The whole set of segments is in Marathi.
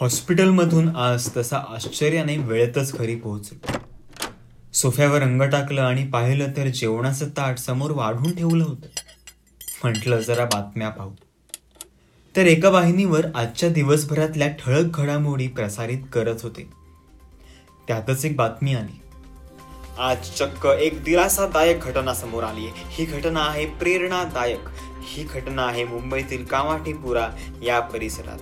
हॉस्पिटलमधून आज तसा आश्चर्याने वेळेतच घरी पोहोचलो. सोफ्यावर रंग टाकलं आणि पाहिलं तर जेवणाचं ताट समोर वाढून ठेवलं होतं. म्हटलं जरा बातम्या पाहू. तर एका वाहिनीवर आजच्या दिवसभरातल्या ठळक घडामोडी प्रसारित करत होते. त्यातच एक बातमी आली. आज चक्क एक दिलासादायक घटना समोर आली आहे. ही घटना आहे प्रेरणादायक. ही घटना आहे मुंबईतील कामाठीपुरा या परिसरात.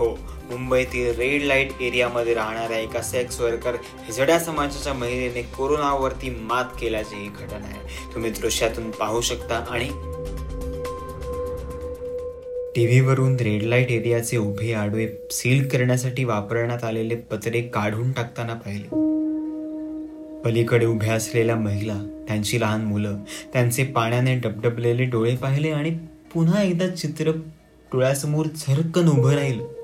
हो मुंबईतील रेड लाइट एरियामध्ये राहणाऱ्या एका सेक्स वर्कर हिजड्या समाजाच्या महिलेने कोरोनावरती मात केल्याची ही घटना आहे. तुम्ही दृश्यातून पाहू शकता आणि टीव्हीवरून रेड लाइट एरियाचे उभे आडवे सील करण्यासाठी वापरण्यात आलेले पत्रे काढून टाकताना पाहिले. पलीकडे उभ्या असलेल्या महिला त्यांची लहान मुलं त्यांचे पाण्याने डबडबलेले डोळे पाहिले आणि पुन्हा एकदा चित्र डोळ्यासमोर झरकन उभं राहिलं.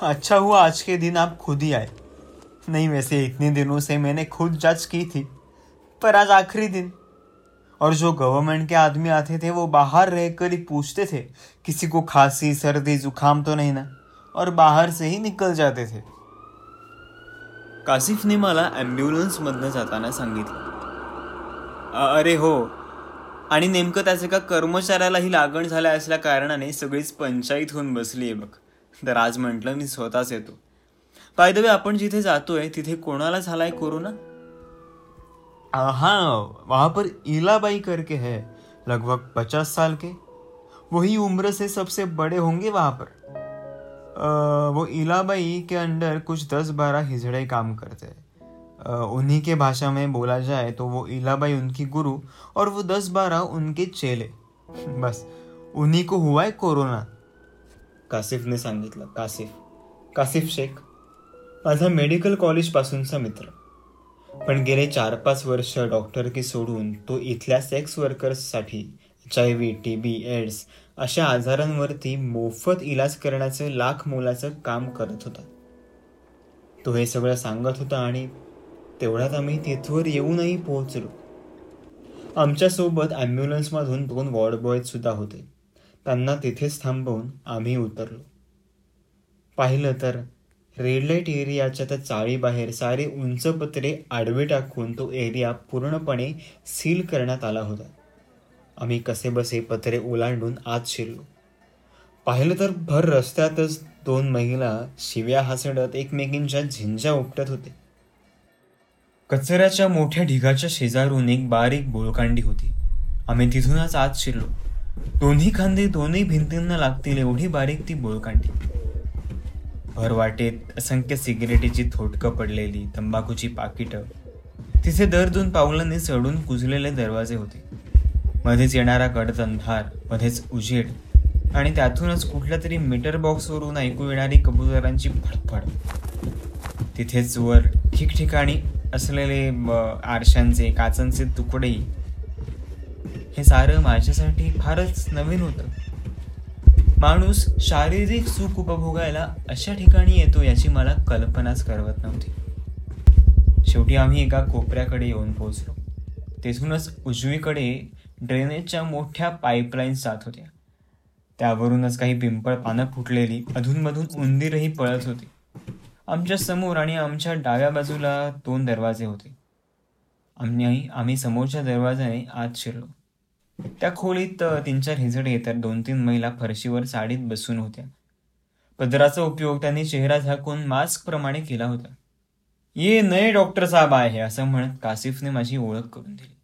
अच्छा हुआ आज के दिन आप खुद ही आए। नहीं वैसे इतने दिनों से मैंने खुद जज की थी, पर आज आखिरी दिन। और जो गवर्नमेंट के आदमी आते थे, वो बाहर रहकर ही पूछते थे, किसी को खांसी, सर्दी, जुकाम तो नहीं ना, और बाहर से ही निकल जाते थे। कासिफने मला ॲम्ब्युलन्समधनं जाताना सांगितलं। "अ- अरे हो, आणि नेमकं त्याचं एका कर्मचाऱ्यालाही लागण झाल्या असल्या कारणाने सगळीच पंचायत होऊन बसली आहे बघ. तर आज म्हटलं मी स्वतःच येतो. बाय द आपण जिथे जातोय तिथे कोणाला झालाय कोरोना हाँ वहाँ पर इलाबाई करके है लगभग पचास साल के. वही उम्र से सबसे बड़े होंगे वहाँ पर. अ, वो इलाबाई के अंडर कुछ दस बारह हिजड़े काम करते हैं. उन्हीं के भाषा में बोला जाए तो वो इलाबाई उनकी गुरु और वो दस बारह उनके चेले. बस उन्हीं को हुआ है कोरोना. कासिफने सांगितलं. कासिफ. कासिफ शेख माझा मेडिकल कॉलेजपासूनचा मित्र. पण गेले चार पाच वर्ष डॉक्टरकी सोडून तो इथल्या sex वर्कर्ससाठी H I V T B AIDS अशा आजारांवरती मोफत इलाज करण्याचं लाख मोलाचं काम करत होता. तो हे सगळं सांगत होता आणि तेवढ्यात आम्ही तिथवर येऊनही पोहोचलो. आमच्यासोबत ॲम्ब्युलन्समधून दोन वॉर्ड बॉयज सुद्धा होते. त्यांना तिथेच थांबवून आम्ही उतरलो. पाहिलं तर रेड लाइट एरियाच्या त्या चाळीबाहेर सारे उंच पत्रे आडवे टाकून तो एरिया पूर्णपणे सील करण्यात आला होता. आम्ही कसे बसे पत्रे ओलांडून आत शिरलो. पाहिलं तर भर रस्त्यातच दोन महिला शिव्या हसडत एकमेकींच्या झिंजा उपटत होते. कचऱ्याच्या मोठ्या ढिगाच्या शेजारून एक बारीक बोळकांडी होती. आम्ही तिथूनच आत शिरलो. दोन्ही खांदे दोन्ही भिंतींना लागतील एवढी बारीक ती बोळकांडी. भर वाटेत असंख्य सिगरेटीची थोटकं पडलेली तंबाखूची पाकिटं. तिथे दर दोन पावलांनी चढून कुजलेले दरवाजे होते. मध्येच येणारा गडद अंधार मध्येच उजेड आणि त्यातूनच कुठल्या तरी मीटर बॉक्सवरून ऐकू येणारी कबुतरांची फडफड. तिथेच वर ठिकठिकाणी असलेले आरशांचे काचांचे तुकडेही हे सारं माझ्यासाठी फारच नवीन होतं. माणूस शारीरिक सुख उपभोगायला अशा ठिकाणी येतो याची मला कल्पनाच करवत नव्हती. शेवटी आम्ही एका कोपऱ्याकडे येऊन पोहोचलो. तेथूनच उजवीकडे ड्रेनेजच्या मोठ्या पाईपलाईन्स जात होत्या. त्यावरूनच काही पिंपळ पानं फुटलेली अधूनमधून उंदीरही पळत होती. आमच्यासमोर आणि आमच्या डाव्या बाजूला दोन दरवाजे होते. आम्ही आम्ही समोरच्या दरवाजाने आत शिरलो. त्या खोलीत अ, तीन चार तर दोन तीन महिला फरशीवर साडीत बसून होत्या. पदराचा उपयोग त्यांनी चेहरा झाकून मास्क प्रमाणे केला होता. ये नये डॉक्टर साहेब आहे असं म्हणत कासिफने माझी ओळख करून दिली.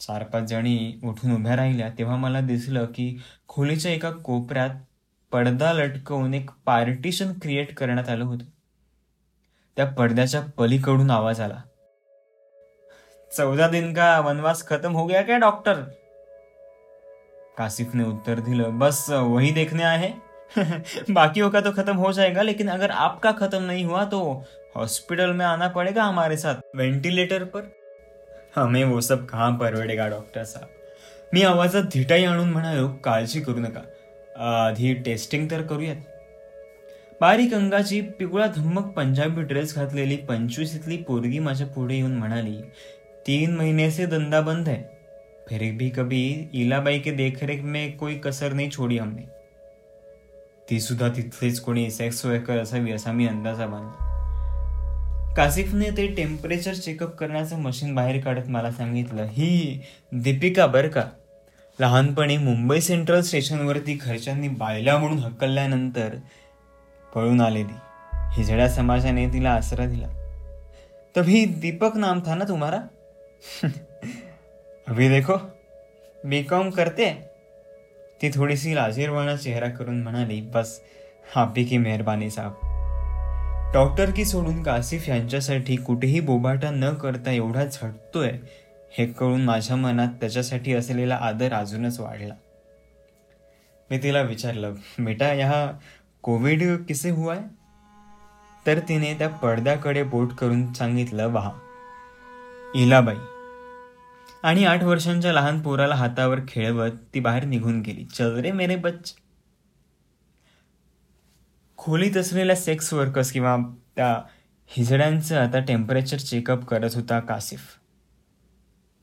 चार पाच जणी उठून उभ्या राहिल्या. तेव्हा मला दिसलं की खोलीच्या एका कोपऱ्यात पडदा लटकवून एक पार्टिशन क्रिएट करण्यात आलं होतं. त्या पडद्याच्या पलीकडून आवाज आला. चौदह दिन का वनवास खत्म हो गया क्या डॉक्टर कासिफ ने उत्तर दिलं बस वही देखने आए हैं। बाकियों का तो खत्म हो जाएगा लेकिन अगर आपका खत्म नहीं हुआ तो हॉस्पिटल में आना पड़ेगा हमारे साथ वेंटिलेटर पर। हमें वो सब कहाँ परवडेगा डॉक्टर साहब? मी आवाजात धिटाई आणून म्हणालो काळजी करू नका। आधी टेस्टिंग तर करूयात। बारीक अंगाची पिवळा धम्मक पंजाबी ड्रेस घातलेली पंचवीसीतली पोरगी माझ्या पुढे येऊन म्हणाली तीन महिने से धंदा बंद है। फिर भी कभी इलाबाई के देखरेख में कोई कसर नाही छोडी हमने। ती सुद्धा तिथलीच कोणी सेक्स वर्कर असावी असा मी अंदाजा बांधला। कासिफने ते टेम्परेचर चेकअप करण्याचं मशीन बाहेर काढत मला सांगितलं ही दीपिका बर का? लहानपणी मुंबई सेंट्रल स्टेशनवरती घरच्यांनी बायला म्हणून हकलल्यानंतर पळून आलेली. हिजड्या समाजाने तिला आसरा दिला. तभी दीपक नाम था ना तुम्हारा? अभी देखो बी कॉम करते ती थोडीशी लाजीरवाणा चेहरा करून म्हणाली बस आपी की मेहरबानी साहेब। डॉक्टर की सोडून कासिफ यांच्यासाठी कुठेही बोबाटा न करता एवढा झटतोय हे कळून माझ्या मनात त्याच्यासाठी असलेला आदर अजूनच वाढला. मी तिला विचारलं बेटा ह्या कोविड किसे हुआ है? तर तिने त्या पडद्याकडे बोट करून सांगितलं वाह इलाबाई आणि आठ वर्षांच्या लहान पोराला हातावर खेळवत ती बाहेर निघून गेली. चल रे मेरे बच्च. खोलीत असलेल्या सेक्स वर्कर्स किंवा त्या हिजड्यांचं आता टेम्परेचर चेकअप करत होता कासिफ.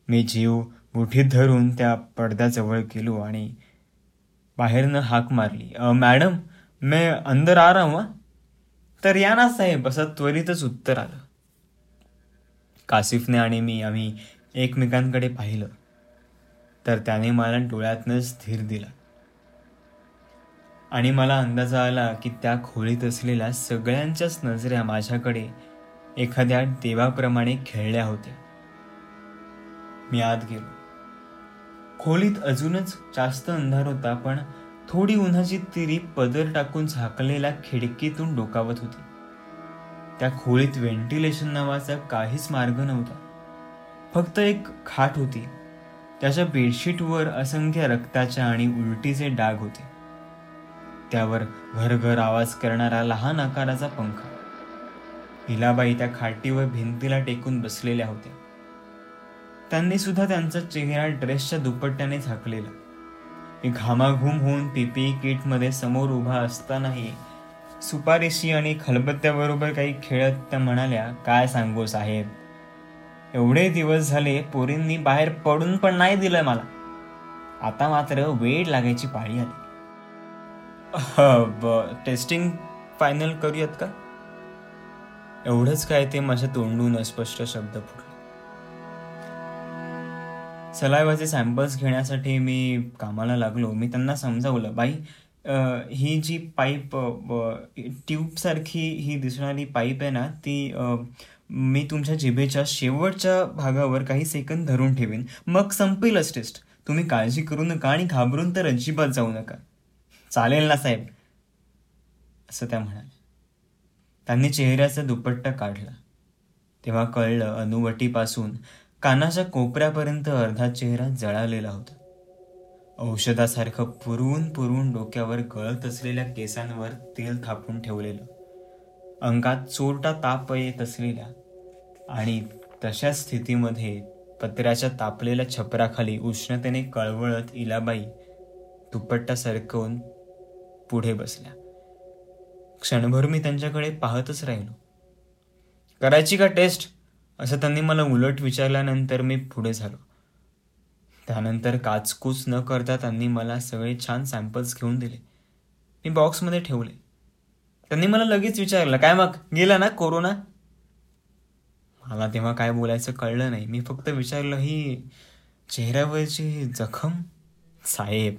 मी जीव मुठीत धरून त्या पडद्याजवळ गेलो आणि बाहेरनं हाक मारली. मॅडम मी अंदर आ रहा हूं? तर या ना साहेब असं त्वरितच उत्तर आलं. कासिफने आणि मी आम्ही एकमेकांकडे पाहिलं तर त्याने मला डोळ्यातनं स्थिर दिला. आणि मला अंदाजा आला की त्या खोलीत असलेल्या सगळ्यांच्याच नजऱ्या माझ्याकडे एखाद्या देवाप्रमाणे खेळल्या होत्या. मी आत गेलो. खोलीत अजूनच जास्त अंधार होता पण थोडी उन्हाची तिरी पदर टाकून झाकलेल्या खिडकीतून डोकावत होती. त्या खोलीत व्हेंटिलेशन नावाचा काहीच मार्ग नव्हता. फक्त एक खाट होती. त्याच्या बेडशीटवर असंख्य रक्ताच्या आणि उलटीचे डाग होते. त्यावर घरघर आवाज करणारा लहान आकाराचा पंखा. हिलाबाई त्या खाटीवर भिंतीला टेकून बसलेल्या होत्या. त्यांनी सुद्धा त्यांचा चेहरा ड्रेसच्या दुपट्ट्याने झाकलेला. मी घामाघूम होऊन पीपी किटमध्ये समोर उभा असतानाही सुपारीशी आणि खलबत्त्याबरोबर काही खेळत त्या म्हणाल्या काय सांगू साहेब एवढे दिवस झाले पोरींनी बाहेर पडून पण नाही दिलं मला. आता मात्र वेळ लागायची पाळी आली. टेस्टिंग फायनल करूयात का? एवढंच काय ते माझ्या तोंडून अस्पष्ट शब्द फुटले. सलायवाचे सॅम्पल्स घेण्यासाठी मी कामाला लागलो. मी त्यांना समजावलं बाई ही जी पाईप ट्यूबसारखी ही दिसणारी पाईप आहे ना ती मी तुमच्या जिभेच्या शेवटच्या भागावर काही सेकंद धरून ठेवेन. मग संपेलच टेस्ट तुम्ही काळजी करू नका आणि घाबरून तर अजिबात जाऊ नका. चालेल ना साहेब असं त्या म्हणाल्या. त्यांनी चेहऱ्याचा दुपट्टा काढला. तेव्हा कळलं अनुवटीपासून कानाच्या कोपऱ्यापर्यंत अर्धा चेहरा जळालेला होता. औषधासारखं पुरवून पुरवून डोक्यावर गळत असलेल्या केसांवर तेल थापून ठेवलेलं. अंगात चोरटा ताप येत असलेल्या आणि तशा स्थितीमध्ये पत्र्याच्या तापलेल्या छपराखाली उष्णतेने कळवळत इलाबाई दुपट्टा सरकवून पुढे बसल्या. क्षणभर मी त्यांच्याकडे पाहतच राहिलो. करायची का टेस्ट? असं त्यांनी मला उलट विचारल्यानंतर मी पुढे झालो. त्यानंतर काचकूच न करता त्यांनी मला सगळे छान सॅम्पल्स घेऊन दिले. मी बॉक्समध्ये ठेवले. त्यांनी मला लगेच विचारलं काय मग? गेला ना कोरोना? मला तेव्हा काय बोलायचं कळलं नाही. मी फक्त विचारलं ही चेहऱ्यावरची जखम? साहेब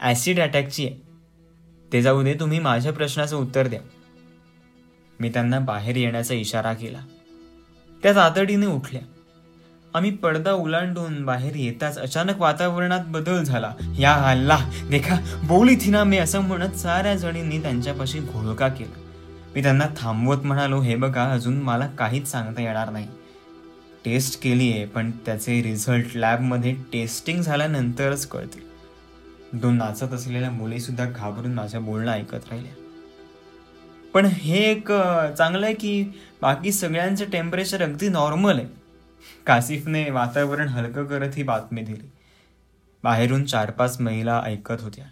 ॲसिड अटॅकची आहे. ते जाऊ दे तुम्ही माझ्या प्रश्नाचं उत्तर द्या. मी त्यांना बाहेर येण्याचा इशारा केला. त्या तातडीने उठल्या. आम्ही पडदा उलांडून बाहेर येताच अचानक वातावरणात बदल झाला. या हल्ला देखा बोली थिना मी असं म्हणत साऱ्या जणींनी त्यांच्यापाशी घोळका केला. मी त्यांना थांबवत म्हणालो हे बघा अजून मला काहीच सांगता येणार नाही. टेस्ट केली आहे पण त्याचे रिझल्ट लॅबमध्ये टेस्टिंग झाल्यानंतरच कळतील. दोन नाचत असलेल्या मुलीसुद्धा घाबरून माझ्या बोलणं ऐकत राहिल्या. पण हे एक चांगलं आहे की बाकी सगळ्यांचं टेम्परेचर अगदी नॉर्मल आहे. कासिफने वातावरण हलकं करत ही बातमी दिली. बाहेरून चार पाच महिला ऐकत होत्या.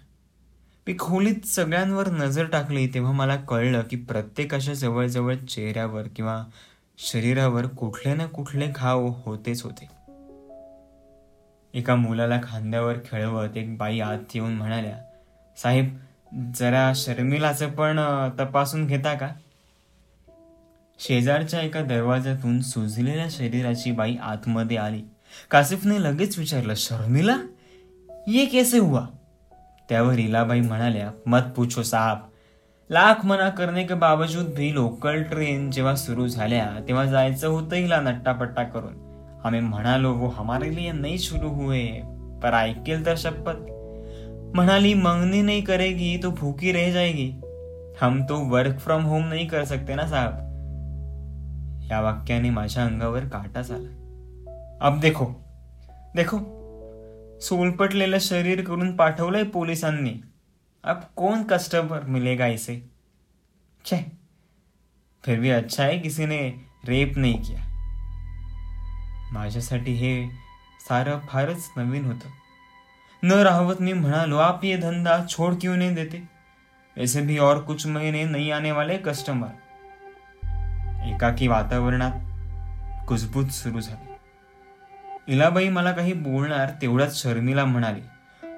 मी खोलीत सगळ्यांवर नजर टाकली तेव्हा मला कळलं की प्रत्येकाच्या जवळजवळ चेहऱ्यावर किंवा शरीरावर कुठले ना कुठले घाव होतेच होते. एका मुलाला खांद्यावर खेळवत एक बाई आत येऊन म्हणाल्या साहेब जरा शर्मिलाचं पण तपासून घेता का? शेजारच्या एका दरवाजातून सुजलेल्या शरीराची बाई आतमध्ये आली. कासिफने लगेच विचारलं शर्मिला? ये कैसे हुआ? त्यावर इलाबाई म्हणाल्या मत पूछो साहब. लाख मना करने के बावजूद भी लोकल ट्रेन जेव्हा सुरू झाल्या तेव्हा जायचं होतं हिला नट्टापट्टा करून. आम्ही म्हणालो वो हमारे लिए नाही सुरू हुए पर ऐकेल तर शपथ. म्हणाली मंगनी नहीं करेगी तो भूकी रह जाएगी. हम तो वर्क फ्रॉम होम नहीं कर सकते ना साहब. या वाक्याने माझ्या अंगावर काटा झाला. अब देखो देखो सोलपटलेलं शरीर करून पाठवलंय पोलिसांनी. अब कौन कस्टमर मिलेगा इसे? छे फिर भी अच्छा है किसी ने रेप नहीं किया। माझ्यासाठी हे सारं फारच नवीन होतं. न राहवत मी म्हणालो आप ये धंदा छोड़ क्यों नहीं देते? ऐसे भी और कुछ महीने नहीं आने वाले कस्टमर. एकाकी वातावरणात कुजबूज सुरू झाली. इलाबाई मला काही बोलणार तेवढ्याच शर्मिला म्हणाली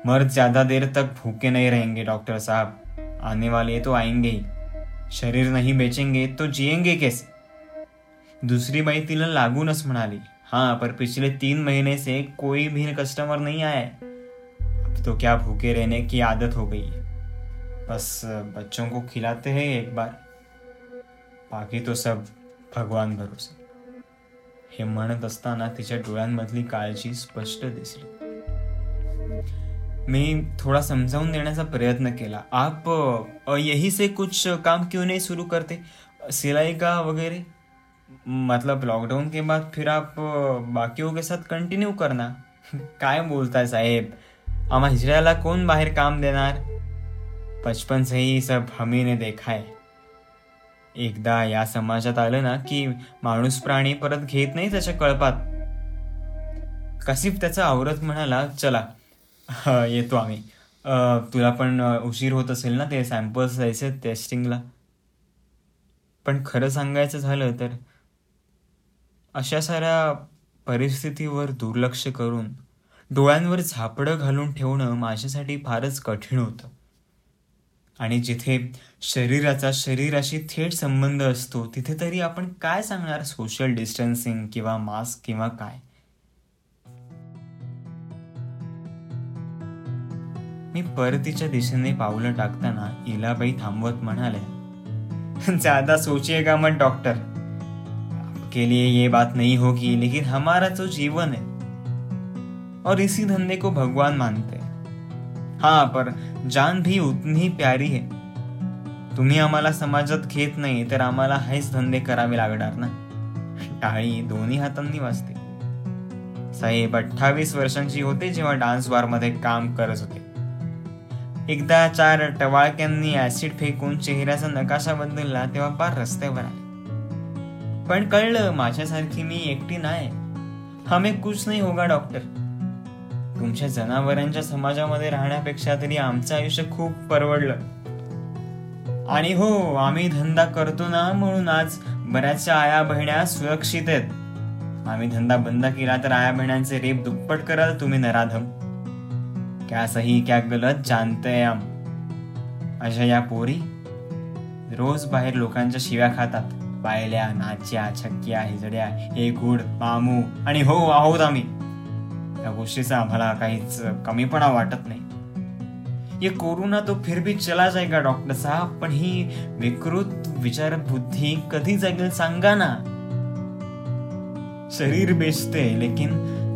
मर्द ज़्यादा देर तक भूखे नहीं रहेंगे, डॉक्टर साहब. आने वाले तो आएँगे ही. शरीर नहीं बेचेंगे तो जिएँगे कैसे? दूसरी बाई तिला लागूनच म्हणाली हाँ पर पिछले तीन महीने से कोई भी कस्टमर नहीं आया अब तो क्या भूखे रहने की आदत हो गई है. बस, बच्चों को खिलाते हैं एक बार। बाकी तो सब भगवान भरोसे। हे म्हणत असताना तिच्या डोळ्यांमधली काळजी स्पष्ट दिसली. मी थोड़ा समजावून देण्याचा प्रयत्न केला. आप यही से कुछ काम क्यों नहीं शुरू करते? सिलाई का वगैरे? मतलब लॉकडाउन के बाद फिर आप बाकियों के साथ कंटिन्यू करना? काय बोलताय साहेब? आम्हा हिजऱ्याला कोण बाहेर काम देणार? बचपन से ही सब हमी ने देखा है. एकदा या समाजात आलं ना की माणूस प्राणी परत घेत नाही त्याच्या कळपात. कसिफ त्याचा आवरत म्हणाला चला येतो आम्ही. तुला पण उशीर होत असेल ना ते सॅम्पल्स द्यायचे टेस्टिंगला. पण खरं सांगायचं झालं तर अशा साऱ्या परिस्थितीवर दुर्लक्ष करून डोळ्यांवर झापडं घालून ठेवणं माझ्यासाठी फारच कठीण होतं. आणि जिथे शरीराचा शरीराशी थेट संबंध असतो. तिथे तरी आपण काय सांगणार? सोशल डिस्टन्सिंग किंवा मास्क किंवा काय? मी परतीच्या दिशेने पावलं टाकताना इलाबाई थांबवत म्हणाले ज्यादा सोचिएगा मत डॉक्टर आपके लिए ये बात नहीं होगी लेकिन हमारा जो जीवन है और इसी धंधे को भगवान मानते हाँ। पर जान भी उतनी ही प्यारी है। तुम्ही आम्हाला समाजात घेत नाही तर आम्हाला हेच धंदे करावे लागणार ना? टाळी दोन्ही हातांनी वाजते. साहेब अठ्ठावीस वर्षांची होते जेव्हा डान्स बारमध्ये काम करत होते. एकदा चार टवाळक्यांनी ऍसिड फेकून चेहऱ्याचा नकाशा बदलला तेव्हा पार रस्त्यावर आले. पण कळलं माझ्यासारखी मी एकटी नाही. हमे कुछ नाही होगा डॉक्टर तुमच्या जनावरांच्या समाजामध्ये राहण्यापेक्षा तरी आमचं आयुष्य खूप परवडलं. आणि हो आम्ही धंदा करतो ना म्हणून आज बऱ्याचशा आया बहिण्या सुरक्षित आहेत. आम्ही धंदा बंद केला तर आया बहिण्यांचे रेप दुप्पट कराल तुम्ही नराधम. क्या सही क्या गलत जानते हम. अशा या पोरी रोज बाहेर लोकांच्या शिव्या खातात. पायल्या नाच्या छक्क्या हिजड्या हे गुड मामू. आणि हो आहोत आम्ही. या गोष्टीचा आम्हाला काहीच कमीपणा वाटत नाही. ये कोरोना तो फिर भी चला जाएगा, डॉक्टर साहब। पण ही विकृत विचार बुद्धी कधी जागेल सांगा ना। शरीर बेचते, लेकिन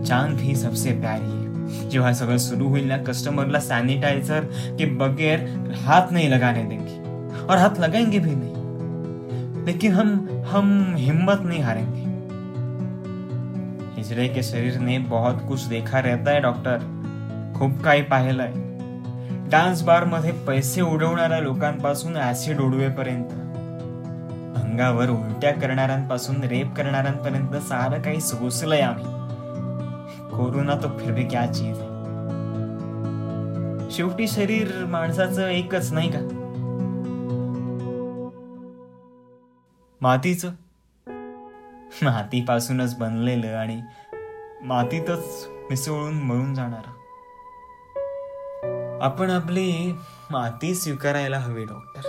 जान भी सबसे प्यारी है। जेव्हा सगळं सुरू होईल ना कस्टमरला सॅनिटायझर के बगैर हाथ नहीं लगाने देंगे, और हाथ लगाएँगे भी नहीं। लेकिन हम हम हिम्मत नहीं हारेंगे। हिजड़े के शरीर ने बहुत कुछ देखा रहता है, डॉक्टर। खूप काही पाहिलंय। डान्स बारमध्ये पैसे उडवणाऱ्या लोकांपासून ऍसिड उडवेपर्यंत. अंगावर उलट्या करणाऱ्यांपासून रेप करणाऱ्यांपर्यंत सारं काही सोसलंय आम्ही. कोरोना तो फिर भी क्या चीज आहे शेवटी शरीर माणसाचं एकच नाही का? मातीचं. मातीपासूनच बनलेलं आणि मातीतच मिसळून मळून जाणारा. आपण आपली माती स्वीकारायला हवी डॉक्टर.